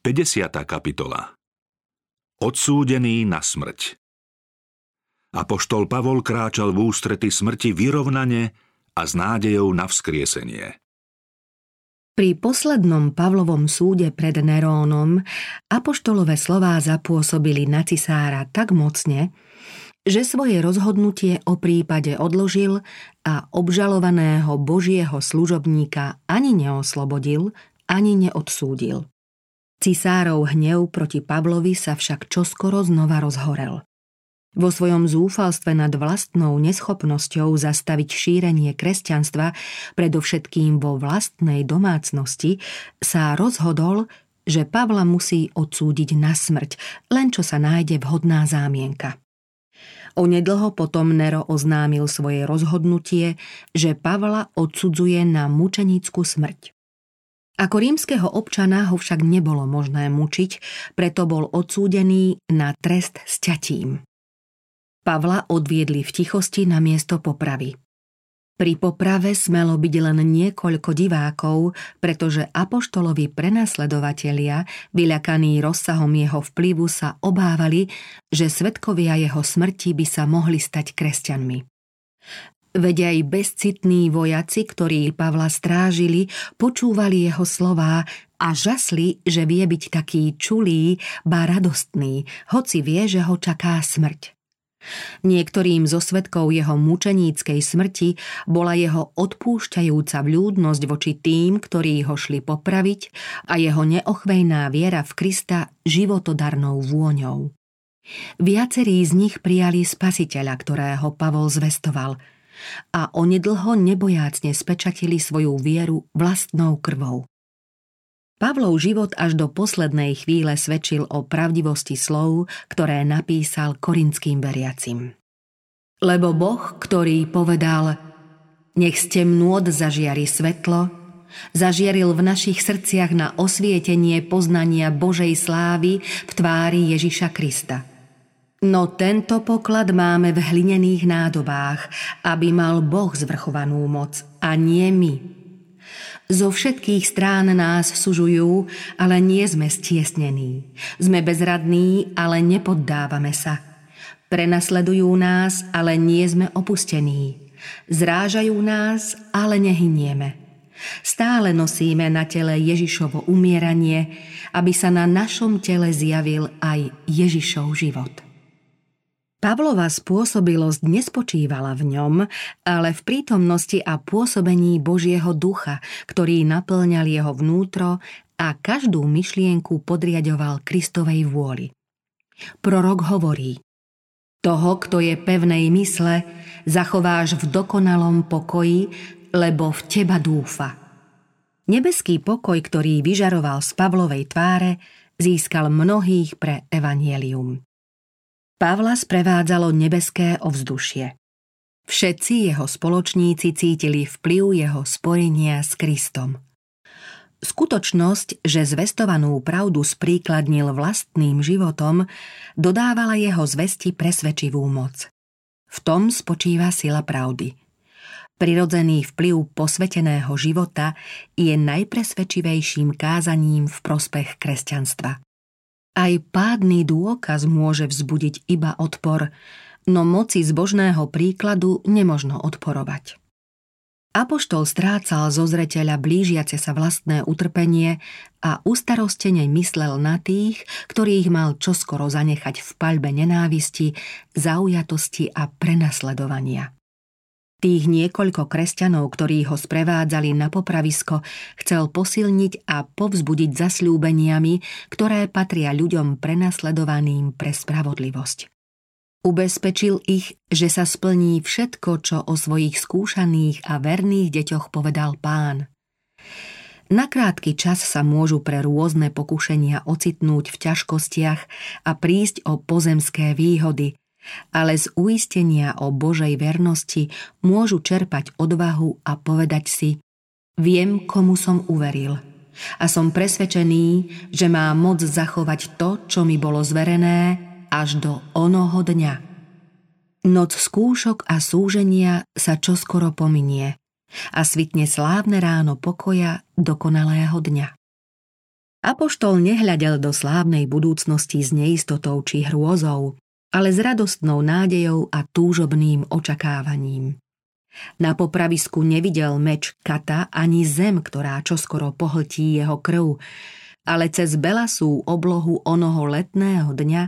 50. kapitola Odsúdený na smrť Apoštol Pavol kráčal v ústrety smrti vyrovnane a s nádejou na vzkriesenie. Pri poslednom Pavlovom súde pred Nerónom apoštolové slová zapôsobili na cisára tak mocne, že svoje rozhodnutie o prípade odložil a obžalovaného božieho služobníka ani neoslobodil, ani neodsúdil. Cisárov hnev proti Pavlovi sa však čoskoro znova rozhorel. Vo svojom zúfalstve nad vlastnou neschopnosťou zastaviť šírenie kresťanstva, predovšetkým vo vlastnej domácnosti, sa rozhodol, že Pavla musí odsúdiť na smrť, len čo sa nájde vhodná zámienka. Onedlho potom Nero oznámil svoje rozhodnutie, že Pavla odsudzuje na mučenickú smrť. Ako rímskeho občana ho však nebolo možné mučiť, preto bol odsúdený na trest s ťatím. Pavla odviedli v tichosti na miesto popravy. Pri poprave smelo byť len niekoľko divákov, pretože apoštolovi prenasledovatelia, vyľakaní rozsahom jeho vplyvu, sa obávali, že svetkovia jeho smrti by sa mohli stať kresťanmi. Veď aj bezcitní vojaci, ktorí Pavla strážili, počúvali jeho slová a žasli, že vie byť taký čulý, ba radostný, hoci vie, že ho čaká smrť. Niektorým zo svetkov jeho mučeníckej smrti bola jeho odpúšťajúca vľúdnosť voči tým, ktorí ho šli popraviť a jeho neochvejná viera v Krista životodarnou vôňou. Viacerí z nich prijali spasiteľa, ktorého Pavol zvestoval – a onedlho nebojácne spečatili svoju vieru vlastnou krvou. Pavlov život až do poslednej chvíle svedčil o pravdivosti slov, ktoré napísal korinským veriacim. Lebo Boh, ktorý povedal Nech ste mnôd zažiari svetlo, zažiaril v našich srdciach na osvietenie poznania Božej slávy v tvári Ježiša Krista – No tento poklad máme v hlinených nádobách, aby mal Boh zvrchovanú moc a nie my. Zo všetkých strán nás sužujú, ale nie sme stiesnení. Sme bezradní, ale nepoddávame sa. Prenasledujú nás, ale nie sme opustení. Zrážajú nás, ale nehynieme. Stále nosíme na tele Ježišovo umieranie, aby sa na našom tele zjavil aj Ježišov život. Pavlova spôsobilosť nespočívala v ňom, ale v prítomnosti a pôsobení Božieho ducha, ktorý naplňal jeho vnútro a každú myšlienku podriadoval Kristovej vôli. Prorok hovorí Toho, kto je pevnej mysle, zachováš v dokonalom pokoji, lebo v teba dúfa. Nebeský pokoj, ktorý vyžaroval z Pavlovej tváre, získal mnohých pre evanielium. Pavla sprevádzalo nebeské ovzdušie. Všetci jeho spoločníci cítili vplyv jeho spojenia s Kristom. Skutočnosť, že zvestovanú pravdu spríkladnil vlastným životom, dodávala jeho zvesti presvedčivú moc. V tom spočíva sila pravdy. Prirodzený vplyv posveteného života je najpresvedčivejším kázaním v prospech kresťanstva. Aj pádny dôkaz môže vzbudiť iba odpor, no moci zbožného príkladu nemožno odporovať. Apoštol strácal zo zreteľa blížiace sa vlastné utrpenie a ustarostene myslel na tých, ktorých mal čoskoro zanechať v paľbe nenávisti, zaujatosti a prenasledovania. Tých niekoľko kresťanov, ktorí ho sprevádzali na popravisko, chcel posilniť a povzbudiť zasľúbeniami, ktoré patria ľuďom prenasledovaným pre spravodlivosť. Ubezpečil ich, že sa splní všetko, čo o svojich skúšaných a verných deťoch povedal pán. Na krátky čas sa môžu pre rôzne pokušenia ocitnúť v ťažkostiach a prísť o pozemské výhody, ale z uistenia o Božej vernosti môžu čerpať odvahu a povedať si Viem, komu som uveril a som presvedčený, že má moc zachovať to, čo mi bolo zverené až do onoho dňa. Noc skúšok a súženia sa čoskoro pominie a svitne slávne ráno pokoja dokonalého dňa. Apoštol nehľadel do slávnej budúcnosti s neistotou či hrôzou, ale s radostnou nádejou a túžobným očakávaním. Na popravisku nevidel meč kata ani zem, ktorá čoskoro pohltí jeho krv, ale cez belasú oblohu onoho letného dňa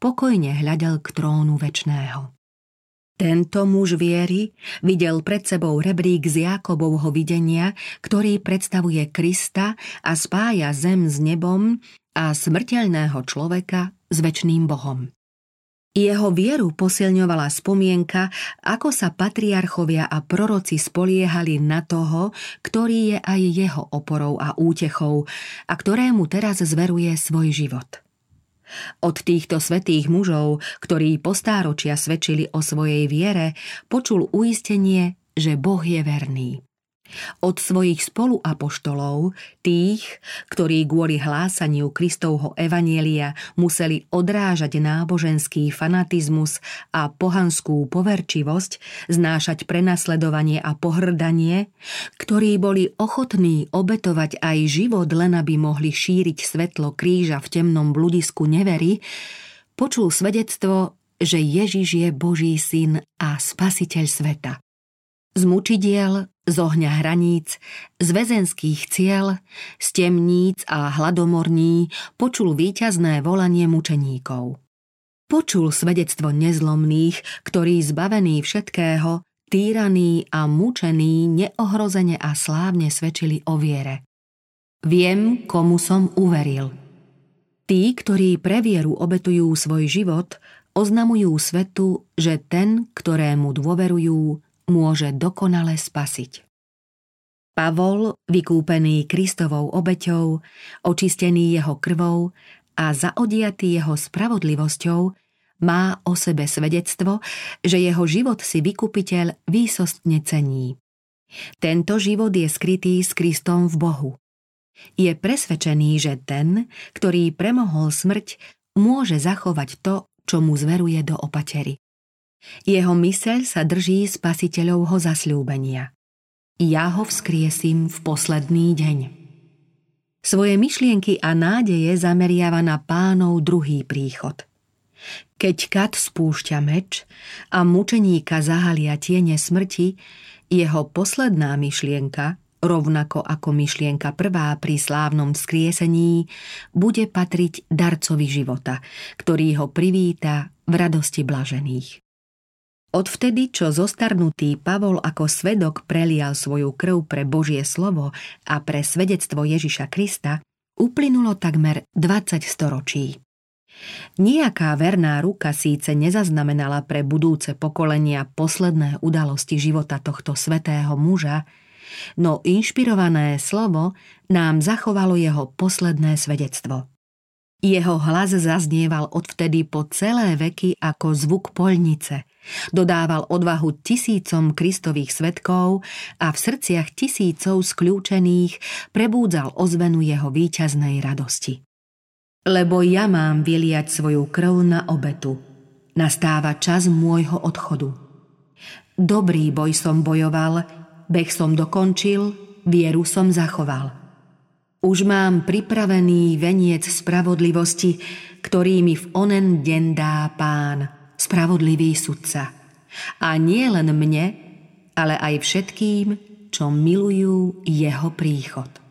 pokojne hľadel k trónu večného. Tento muž viery videl pred sebou rebrík z Jakobovho videnia, ktorý predstavuje Krista a spája zem s nebom a smrteľného človeka s väčným Bohom. Jeho vieru posilňovala spomienka, ako sa patriarchovia a proroci spoliehali na toho, ktorý je aj jeho oporou a útechou a ktorému teraz zveruje svoj život. Od týchto svetých mužov, ktorí postáročia svedčili o svojej viere, počul uistenie, že Boh je verný. Od svojich spoluapoštolov, tých, ktorí kvôli hlásaniu Kristovho evanielia museli odrážať náboženský fanatizmus a pohanskú poverčivosť, znášať prenasledovanie a pohrdanie, ktorí boli ochotní obetovať aj život, len aby mohli šíriť svetlo kríža v temnom bludisku nevery, počul svedectvo, že Ježiš je Boží syn a spasiteľ sveta. Z mučidiel, z ohňa hraníc, z väzenských cieľ, z temníc a hladomorní počul víťazné volanie mučeníkov. Počul svedectvo nezlomných, ktorí zbavení všetkého, týraní a mučení neohrozene a slávne svedčili o viere. Viem, komu som uveril. Tí, ktorí pre vieru obetujú svoj život, oznamujú svetu, že ten, ktorému dôverujú, môže dokonale spasiť. Pavol, vykúpený Kristovou obeťou, očistený jeho krvou a zaodiatý jeho spravodlivosťou, má o sebe svedectvo, že jeho život si vykupiteľ výsostne cení. Tento život je skrytý s Kristom v Bohu. Je presvedčený, že ten, ktorý premohol smrť, môže zachovať to, čo mu zveruje do opatery. Jeho myseľ sa drží spasiteľovho zasľúbenia. Ja ho vzkriesím v posledný deň. Svoje myšlienky a nádeje zameriava na pánov druhý príchod. Keď kat spúšťa meč a mučeníka zahalia tiene smrti, jeho posledná myšlienka, rovnako ako myšlienka prvá pri slávnom vzkriesení, bude patriť darcovi života, ktorý ho privíta v radosti blažených. Odvtedy, čo zostarnutý Pavol ako svedok prelial svoju krv pre Božie slovo a pre svedectvo Ježiša Krista, uplynulo takmer 20 storočí. Nijaká verná ruka síce nezaznamenala pre budúce pokolenia posledné udalosti života tohto svetého muža, no inšpirované slovo nám zachovalo jeho posledné svedectvo. Jeho hlas zaznieval odvtedy po celé veky ako zvuk poľnice – Dodával odvahu tisícom kristových svetkov a v srdciach tisícov skľúčených prebúdzal ozvenu jeho víťaznej radosti. Lebo ja mám vyliať svoju krv na obetu. Nastáva čas môjho odchodu. Dobrý boj som bojoval, beh som dokončil, vieru som zachoval. Už mám pripravený veniec spravodlivosti, ktorý mi v onen deň dá pán – spravodlivý sudca. A nie len mne, ale aj všetkým, čo milujú jeho príchod.